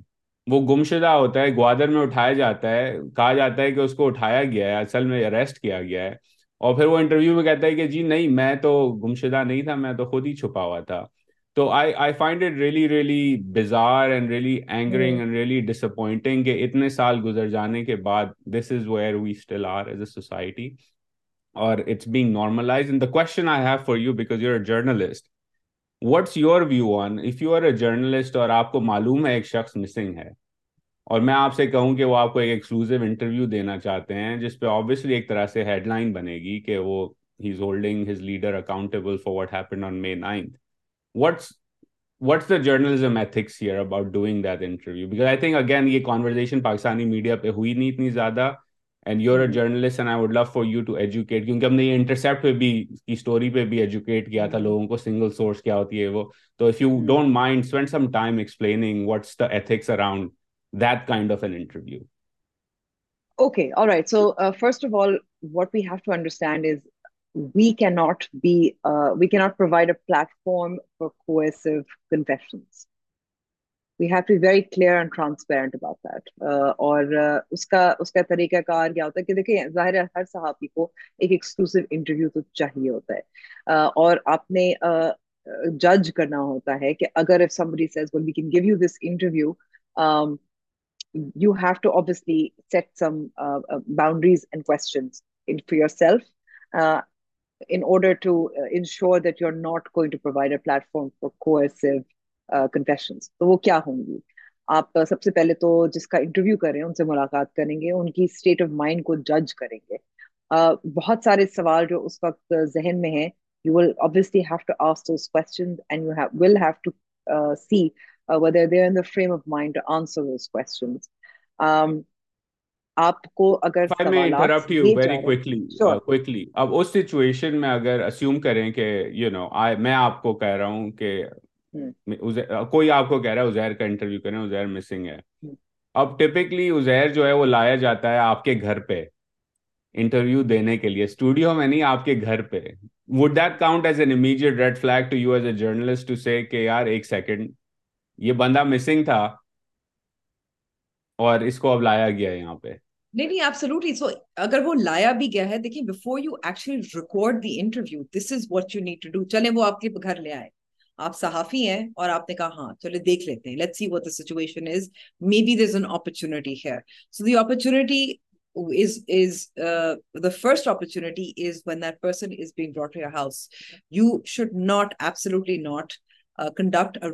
وہ گمشدہ ہوتا ہے گوادر میں اٹھایا جاتا ہے کہا جاتا ہے کہ اس کو اٹھایا گیا ہے اصل میں اریسٹ کیا گیا ہے اور پھر وہ انٹرویو میں کہتا ہے کہ جی نہیں میں تو گمشدہ نہیں تھا میں تو خود ہی چھپا ہوا تھا تو I I find it really really bizarre and really angering and really disappointing کہ اتنے سال گزر جانے کے بعد this is where we still are as a society اور it's being normalise and the question I have for you because you are journalist what's your view on if you are a journalist اور آپ کو معلوم ہے ایک شخص missing ہے اور میں آپ سے کہوں کہ وہ آپ کو ایک ایکسکلوزیو انٹرویو دینا چاہتے ہیں جس پہ آبویسلی ایک طرح سے ہیڈ لائن بنے گی کہ وہ he is holding his leader accountable for what happen on May ninth what's what's the journalism ethics here about doing that interview because I think again یہ کانورزیشن پاکستانی میڈیا پہ ہوئی نہیں اتنی زیادہ and you are a journalist and I would love for you to educate کیونکہ ہم نے یہ انٹرسپٹ پہ بھی کی اسٹوری پہ بھی ایجوکیٹ کیا تھا hmm. لوگوں کو سنگل سورس کیا ہوتی ہے وہ تو if you don't mind spend some time explaining what's the ethics around طریقہ کار کیا ہوتا ہے اور آپ نے جج uh, کرنا ہوتا ہے آپ سب سے پہلے تو جس کا انٹرویو کر رہے ہیں ان سے ملاقات کریں گے ان کی اسٹیٹ آف مائنڈ کو جج کریں گے بہت سارے سوال جو اس وقت ذہن میں ہیں you have to those see uh, whether they're in the frame of mind to answer those questions. Um, رہا ہے اب ہے وہ لایا جاتا ہے آپ کے گھر پہ انٹرویو دینے کے لیے اسٹوڈیو میں نہیں آپ کے گھر پہ would that count as immediate red flag to you as a journalist بندہ مسنگ تھا اور اس کو بھی گیا ہے صحافی ہیں اور آپ نے کہا ہاں چلے دیکھ لیتے آپ کہاں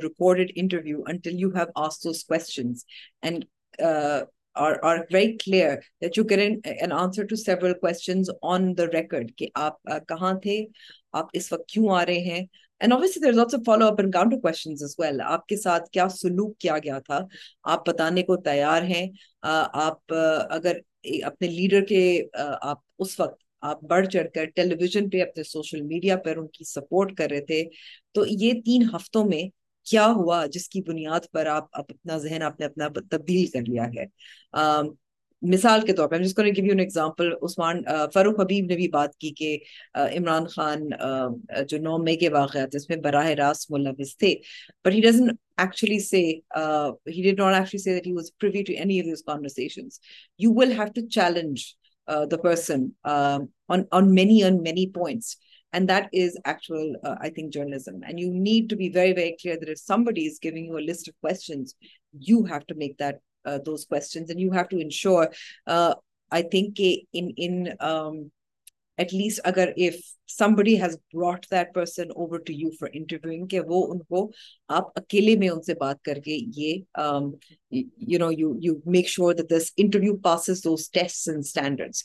تھے آپ اس وقت کیوں آ رہے ہیں آپ بتانے کو تیار ہیں آپ اگر اپنے لیڈر کے آپ اس وقت آپ بڑھ چڑھ کر ٹیلی ویژن پہ اپنے سوشل میڈیا پر ان کی سپورٹ کر رہے تھے تو یہ تین ہفتوں میں کیا ہوا جس کی بنیاد پر آپ اپنا ذہن آپ نے اپنا تبدیل کر لیا ہے مثال کے طور پہ جس کو give you an example Usman Farooq Habib نے بھی بات کی کہ عمران خان جو نو مئی کے واقعات اس میں براہ راست ملوث تھے but he doesn't actually say uh, he did not actually say that he was privy to any of those conversations you will have to challenge the person points and that is actual I think journalism and you need to be very very clear I think at least اگر if somebody has brought that person over to you for interviewing کہ وہ ان کو آپ اکیلے میں ان سے بات کر کے یہ you know you you make sure that this interview passes those test and standards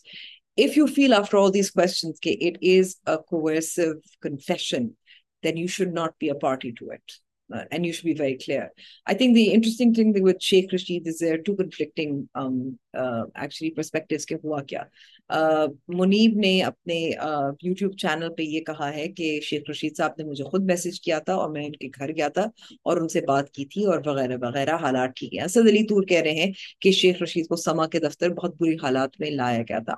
if you feel after all these questions کہ it is a coerced confession then you should not be a party to it یہ کہا ہے کہ شیخ رشید صاحب نے گھر گیا تھا اور ان سے بات کی تھی اور وغیرہ وغیرہ حالات کی گئے اسد علی طور کہہ رہے ہیں کہ شیخ رشید کو سما کے دفتر بہت بری حالات میں لایا گیا تھا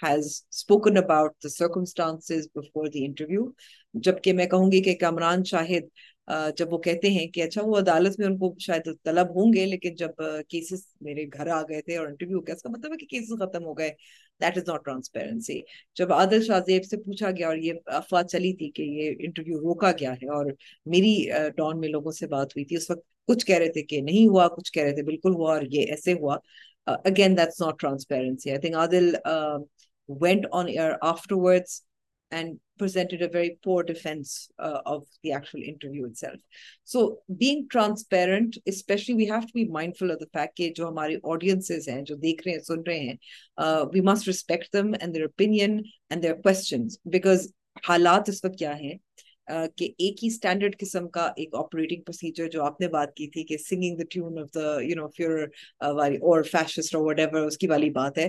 has spoken about the circumstances before the interview جبکہ میں کہوں گی کہ کامران شاہد جب وہ کہتے ہیں کہ اچھا وہ عدالت میں ان کو شاید طلب ہوں گے لیکن جب کیسز میرے گھر آ گئے تھے اور انٹرویو کیا اس کا مطلب ہے کہ کیسز ختم ہو گئے دیٹ از ناٹ ٹرانسپیرنسی جب عادل شاہ زیب سے پوچھا گیا اور یہ افواہ چلی تھی کہ یہ انٹرویو روکا گیا ہے اور میری ڈان میں لوگوں سے بات ہوئی تھی اس وقت کچھ کہہ رہے تھے کہ نہیں ہوا کچھ کہہ رہے تھے بالکل ہوا اور یہ ایسے ہوا again that's not transparency I think Adil went on air afterwards and presented a very poor defense uh, of the actual interview itself. So being transparent, especially we have to be mindful of the package of our audiences and jo dekh rahe, sun rahe, uh, we must respect them and their opinion and their questions because halat is kya hai? کہ ایک ہی standard قسم کا ایک operating procedure جو آپ نے بات کی تھی کہ singing the tune of the you know fever والی اور فیشسٹ اور وٹ ایور اس کی والی بات ہے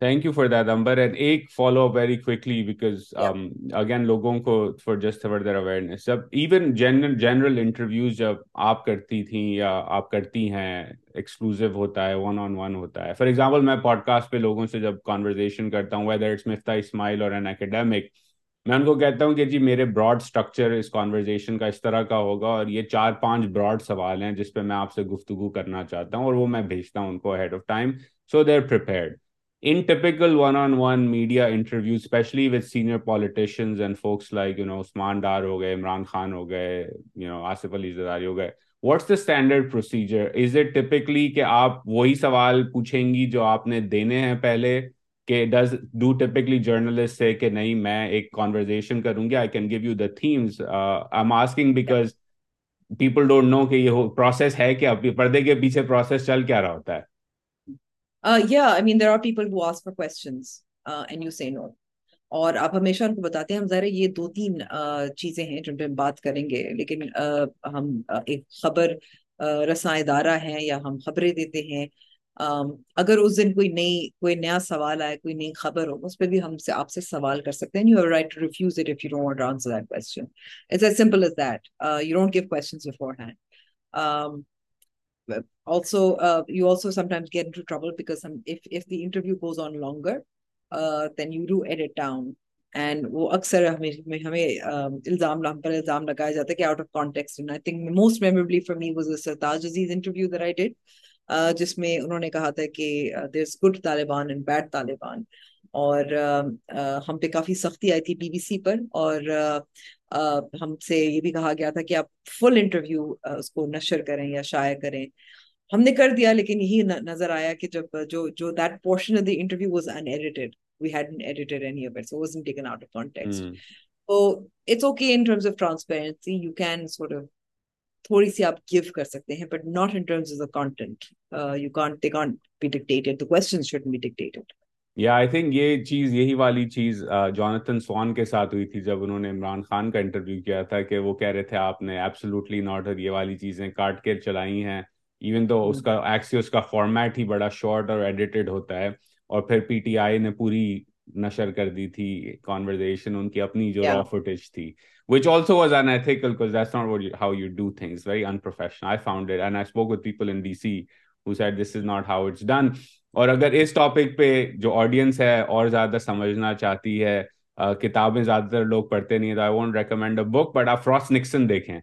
thank you for that Amber and ایک follow up very quickly because again لوگوں کو for just for their awareness جب ایون جنرل جنرل انٹرویوز جب آپ کرتی تھیں یا آپ کرتی ہیں ایکسکلوزو ہوتا ہے ون آن ون ہوتا ہے فار ایگزامپل میں پوڈ کاسٹ پہ لوگوں سے جب کانورزیشن کرتا ہوں ویدر اٹس مفتا اسمائل اور این اکیڈیمک میں ان کو کہتا ہوں کہ جی میرے براڈ اسٹرکچر اس کانورزیشن کا اس طرح کا ہوگا اور یہ چار پانچ براڈ سوال ہیں جس پہ میں آپ سے گفتگو کرنا چاہتا ہوں اور وہ میں بھیجتا ہوں ان کو head of time so they are prepared in typical one on one media interview senior politicians لائکان Dar ہو گئے عمران خان ہو گئے آصف الزاری ہو گئے what's the standard procedure is اٹکلی کہ آپ وہی سوال پوچھیں گی جو آپ نے دینے ہیں پہلے کہ ڈز ڈو ٹپکلی جرنلسٹ سے کہ نہیں میں ایک کانورزیشن کروں گی I can give you the thematic because people don't know کہ یہ پروسیس ہے کہ ابھی پردے کے پیچھے پروسیس چل کیا رہتا ہے Uh, yeah, I mean, there are people who ask for questions uh, and you say no. اور آپ ہمیشہ ان کو بتاتے ہیں ہم ذرا یہ دو تین چیزیں ہیں جن پہ ہم بات کریں گے لیکن ہم ایک خبر رسائے ادارہ ہیں یا ہم خبریں دیتے ہیں اگر اس دن کوئی نئی کوئی نیا سوال آئے کوئی نئی خبر ہو اس پہ بھی ہم سے آپ سے سوال کر سکتے ہیں you are right refuse it if you don't answer that question it's as simple as that you don't give questions beforehand جس میں انہوں نے کہا تھا کہ there good Taliban bad Taliban اور ہم پہ کافی سختی آئی تھی بی بی سی پر اور ہم سے یہ بھی کہا گیا تھا کہ آپ فل انٹرویو اس کو نشر کریں یا شائع کریں ہم نے کر دیا لیکن یہی نظر آیا کہ جب جو جو that portion of the interview was unedited we had unedited any of it so was in taken out of context so it's okay in terms of transparency you can sort of تھوڑی سی آپ give کر سکتے ہیں but not in terms of the content you can't they can't be dictated the questions shouldn't be dictated یا I think یہ چیز یہی والی چیز جانتن سوان کے ساتھ ہوئی تھی جب انہوں نے عمران خان کا انٹرویو کیا تھا کہ وہ کہہ رہے تھے آپ نے ایبسولوٹلی ناٹ یہ والی چیزیں کاٹ کے چلائی ہیں ایون تو اس کا ایکسیوس کا فارمیٹ ہی بڑا شارٹ اور ایڈیٹڈ ہوتا ہے اور پھر پی ٹی آئی نے پوری نشر کر دی تھی کانورزیشن ان کی اپنی جو را فوٹیج تھی which also was unethical because that's not how you do things very unprofessional I found it and I spoke with people in D C who said this is not how it's done اور اگر اس topic پہ جو audience ہے اور زیادہ سمجھنا چاہتی ہے کتابیں زیادہ تر لوگ پڑھتے نہیں تو I won't recommend a book but آپ فراس نکسن دیکھیں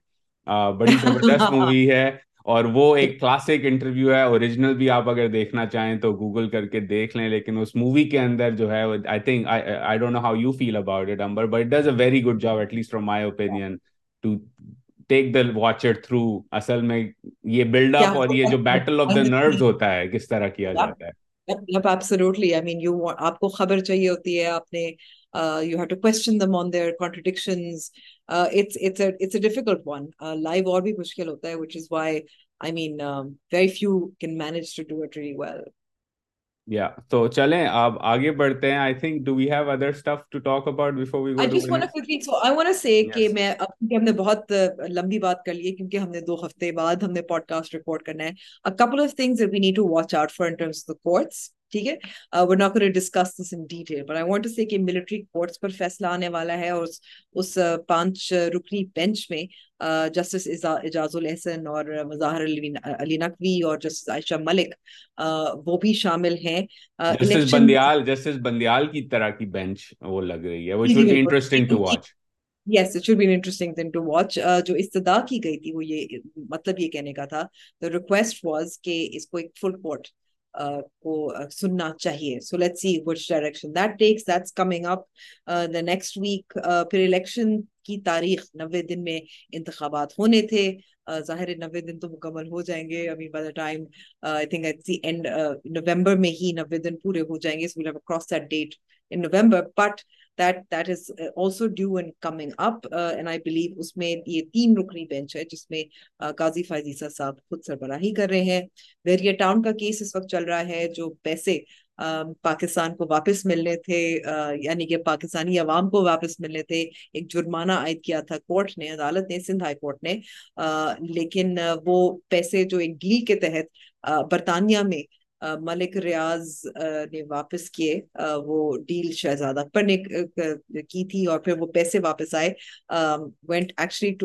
بڑی زبردست مووی ہے اور وہ ایک کلاسک انٹرویو ہے اوریجنل بھی آپ اگر دیکھنا چاہیں تو گوگل کر کے دیکھ لیں لیکن اس مووی کے اندر جو ہے I think I don't know how you feel about it Amber but does a very good job at least from my opinion to take the watch it through اصل میں یہ بلڈ اپ اور یہ جو بیٹل آف دا نروز ہوتا ہے کس طرح کیا جاتا ہے مطلب ابسولوٹلی آئی مین یو آپ کو خبر چاہیے ہوتی ہے آپ نے دو ہفتے بعد ہم نے پوڈکاسٹ ریکارڈ کرنا ہے ٹھیک ہے we're not discuss this in detail but I want to say کہ ملٹری کورٹس پر فیصلہ آنے والا ہے اور اس uh, پانچ uh, رکنی بینچ میں جسٹس اعجاز الحسن اور مظاہر علی نقوی اور جسٹس عائشہ ملک وہ بھی شامل ہیں جسٹس بندیال جسٹس بندیال کی طرح کی بینچ وہ لگ رہی ہے وہ should be interesting to watch yes it should be interesting thing to watch جو استدا کی گئی تھی وہ یہ مطلب یہ کہنے کا تھا ریکویسٹ واز کہ اس کو ایک فل کورٹ کو سننا چاہیے so let's see which direction that takes that's coming up the next week پھر الیکشن کی تاریخ نوے دن میں انتخابات ہونے تھے ظاہر ہے نوے دن تو مکمل ہو جائیں گے ابھی by the time I think at the end November میں ہی نوے دن پورے ہو جائیں گے so we'll have cross that date in November but Pakistan کو واپس ملنے تھے یعنی کہ پاکستانی عوام کو واپس ملنے تھے ایک جرمانہ عائد کیا تھا کورٹ نے عدالت نے سندھ ہائی کورٹ نے لیکن وہ پیسے جو ایک ڈیل کے تحت برطانیہ میں ملک ریاض نے واپس کیے وہ ڈیل شہزادہ پر نے کی تھی اور پھر وہ پیسے واپس آئے وینٹ ایکچولی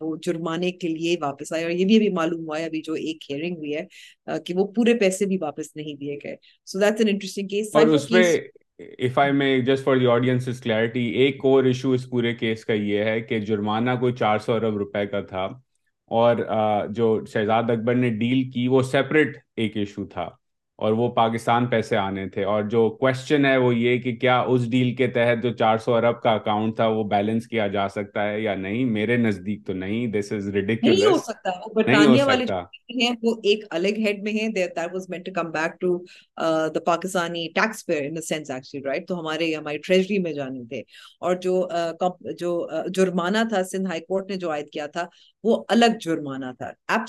وہ جرمانے کے لیے واپس آئے اور یہ بھی ابھی معلوم ہوا ہے ابھی جو ایک ہیئرنگ ہوئی ہے کہ وہ پورے پیسے بھی واپس نہیں دیے گئے so that's an interesting case اور اس میں if I may, just for the audience's clarity, ایک اور ایشو اس پورے کیس کا یہ ہے کہ جرمانہ کوئی چار سو ارب روپے کا تھا اور جو شہزاد اکبر نے ڈیل کی وہ سیپریٹ ایک ایشو تھا اور وہ پاکستان پیسے آنے تھے اور جو کوشچن ہے وہ یہ کہ کیا اس ڈیل کے تحت جو چار سو ارب کا اکاؤنٹ تھا وہ بیلنس کیا جا سکتا ہے یا نہیں میرے نزدیک تو نہیں uh, ہمارے ہماری ٹریجری میں جانے تھے اور جو uh, uh, جرمانہ تھا سندھ ہائی کورٹ نے جو عائد کیا تھا وہ الگ جرمانہ تھا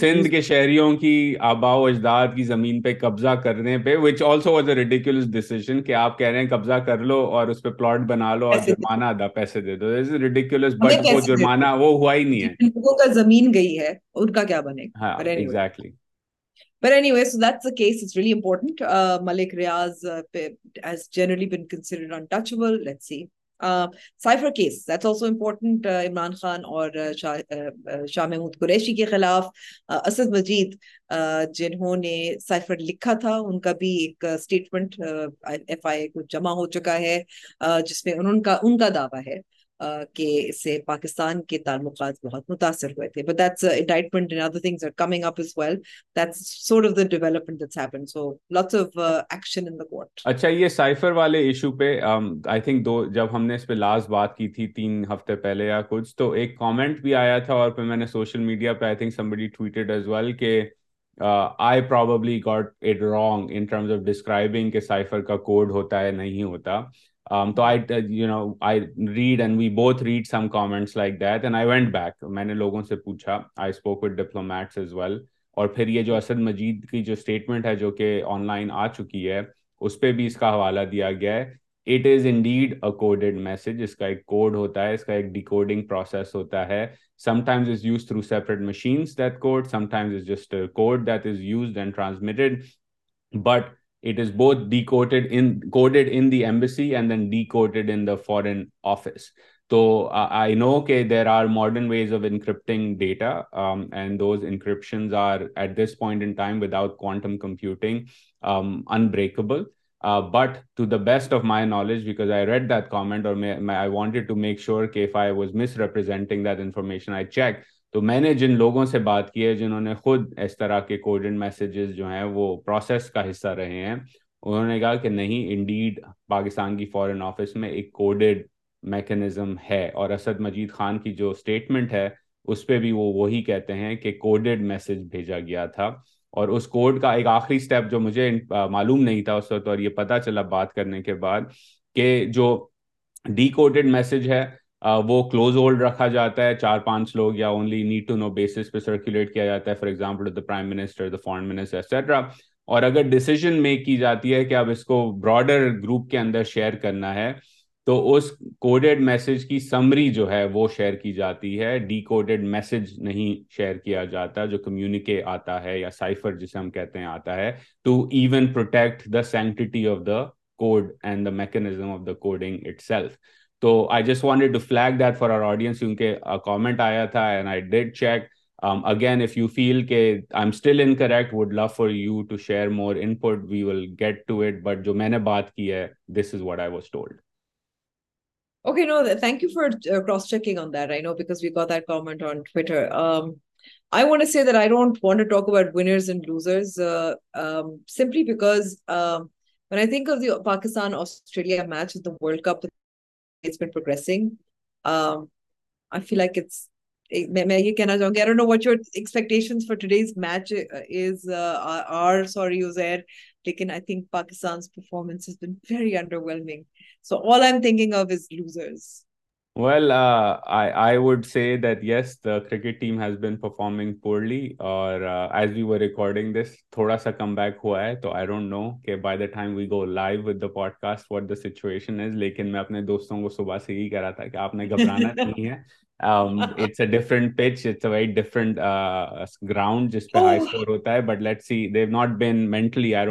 سندھ کے شہریوں کی کی اجداد زمین پہ قبضہ کرنے پہ which also was a ridiculous decision کہ آپ کہہ رہے ہیں قبضہ کر لو اور اس پہ پلاٹ بنا لو اور جرمانہ ادا پیسے دے دو ریڈیکولس بٹ وہ جرمانہ وہ ہوا ہی نہیں ہے لوگوں کا زمین گئی ہے ان کا کیا بنے گا ہاں exactly But anyway, so that's the case. It's really important. Uh, Malik Riaz uh, has generally been considered untouchable. Let's see. Cipher case that's also important Imran Khan اور شاہ محمود قریشی کے خلاف اسد uh, مجید uh, جنہوں نے سائفر لکھا تھا ان کا بھی ایک اسٹیٹمنٹ ایف آئی اے کو جمع ہو چکا ہے uh, جس میں ان کا ان کا دعویٰ ہے لاسٹ uh, اچھا، بات کی تھی تین ہفتے پہلے یا کچھ تو ایک کامنٹ بھی آیا تھا اور کوڈ ہوتا ہے نہیں ہوتا um, تو I I you know read and we both read some comments like that and I went back میں نے لوگوں سے پوچھا I spoke with diplomats as well اور پھر یہ جو اسد مجید کی جو اسٹیٹمنٹ ہے جو کہ آن لائن آ چکی ہے اس پہ بھی اس کا حوالہ دیا گیا ہے it is indeed a coded message اس کا ایک کوڈ ہوتا ہے اس کا ایک ڈیکوڈنگ پروسیس ہوتا ہے sometimes is used through separate machines that code sometimes is just code that is used and transmitted but It is both coded in the embassy and then decoded in the foreign office. So uh, I know, okay, there are modern ways of encrypting data, um, and those encryptions are at this point in time without quantum computing um, unbreakable. Uh, but to the best of my knowledge, because I read that comment, or I wanted to make sure, okay, if I was misrepresenting that information, I checked. تو میں نے جن لوگوں سے بات کی ہے جنہوں نے خود اس طرح کے کوڈڈ میسیجز جو ہیں وہ پروسیس کا حصہ رہے ہیں انہوں نے کہا کہ نہیں انڈیڈ پاکستان کی فورن آفس میں ایک کوڈڈ میکنزم ہے اور اسد مجید خان کی جو سٹیٹمنٹ ہے اس پہ بھی وہ وہی کہتے ہیں کہ کوڈڈ میسیج بھیجا گیا تھا اور اس کوڈ کا ایک آخری سٹیپ جو مجھے معلوم نہیں تھا اس وقت اور یہ پتہ چلا بات کرنے کے بعد کہ جو ڈی کوڈڈ میسیج ہے وہ کلوز ہولڈ رکھا جاتا ہے چار پانچ لوگ یا only need to know basis پہ سرکولیٹ کیا جاتا ہے for example the prime minister the foreign minister etcetera اور اگر ڈیسیزن میک کی جاتی ہے کہ اب اس کو براڈر گروپ کے اندر شیئر کرنا ہے تو اس کوڈیڈ میسج کی سمری جو ہے وہ شیئر کی جاتی ہے ڈی کوڈیڈ میسج نہیں شیئر کیا جاتا جو کمیونیکے آتا ہے یا سائفر جسے ہم کہتے ہیں آتا ہے to even protect the sanctity of the code and the mechanism of the coding itself تو I just wanted to flag that for our audience کیونکہ کامنٹ آیا تھا and I did check again if you feel کہ I am still incorrect would love for you to share more input we will get to it but جو میں نے بات کی ہے دس is what I was told okay no thank you for cross checking on that I know because we got that comment on Twitter I want say that I don't want talk about winners and losers simply because when I think of the Pakistan Australia match the world cup میں یہ کہنا چاہوں گیسپیکٹنس match لیکن well I would see that yes cricket پورلیڈنگ this تھوڑا سا come back ہوا ہے تو آئی ڈونٹ نو کہ by the time we go live وا پوڈکسٹ سچویشن لیکن میں اپنے دوستوں کو صبح سے یہی کرا تھا کہ آپ نے گھبرانا نہیں ہے گراؤنڈ جس پہ but let's see they not been مینٹلیئر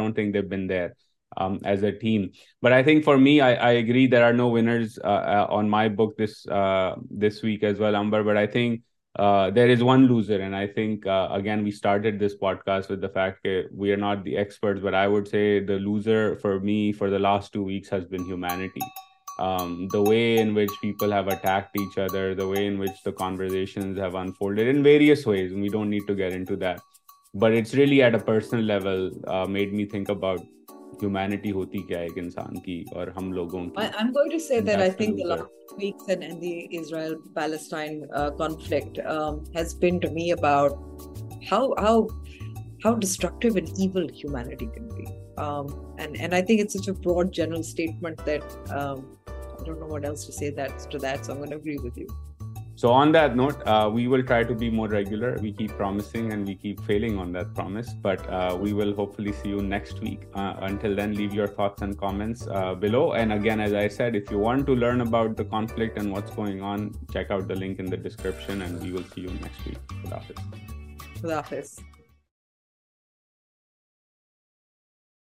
Um, as a team. But I think for me, I agree there are no winners uh, uh, on my book uh, this week as well, Amber. But I think there is one loser. And I think, again, we started this podcast with the fact that we are not the experts, but I would say the loser for me for the last 2 weeks has been humanity. Um, the way in which people have attacked each other, the way in which the conversations have unfolded in various ways, and we don't need to get into that. But it's really at a personal level made me think about humanity ہوتی کیا ہے ایک انسان کی اور ہم لوگوں کی I'm going to say that I think the last weeks and, and the Israel Palestine uh, conflict um, has been to me about how how how destructive and evil humanity can be um, and and I think it's such a broad general statement that um, I don't know what else to say that to that so I'm going to agree with you So on that note, uh, we will try to be more regular. We keep promising and we keep failing on that promise, but uh, we will hopefully see you next week. Uh, until then, leave your thoughts and comments below. And again, as I said, if you want to learn about the conflict and what's going on, check out the link in the description, and we will see you next week. Good afternoon.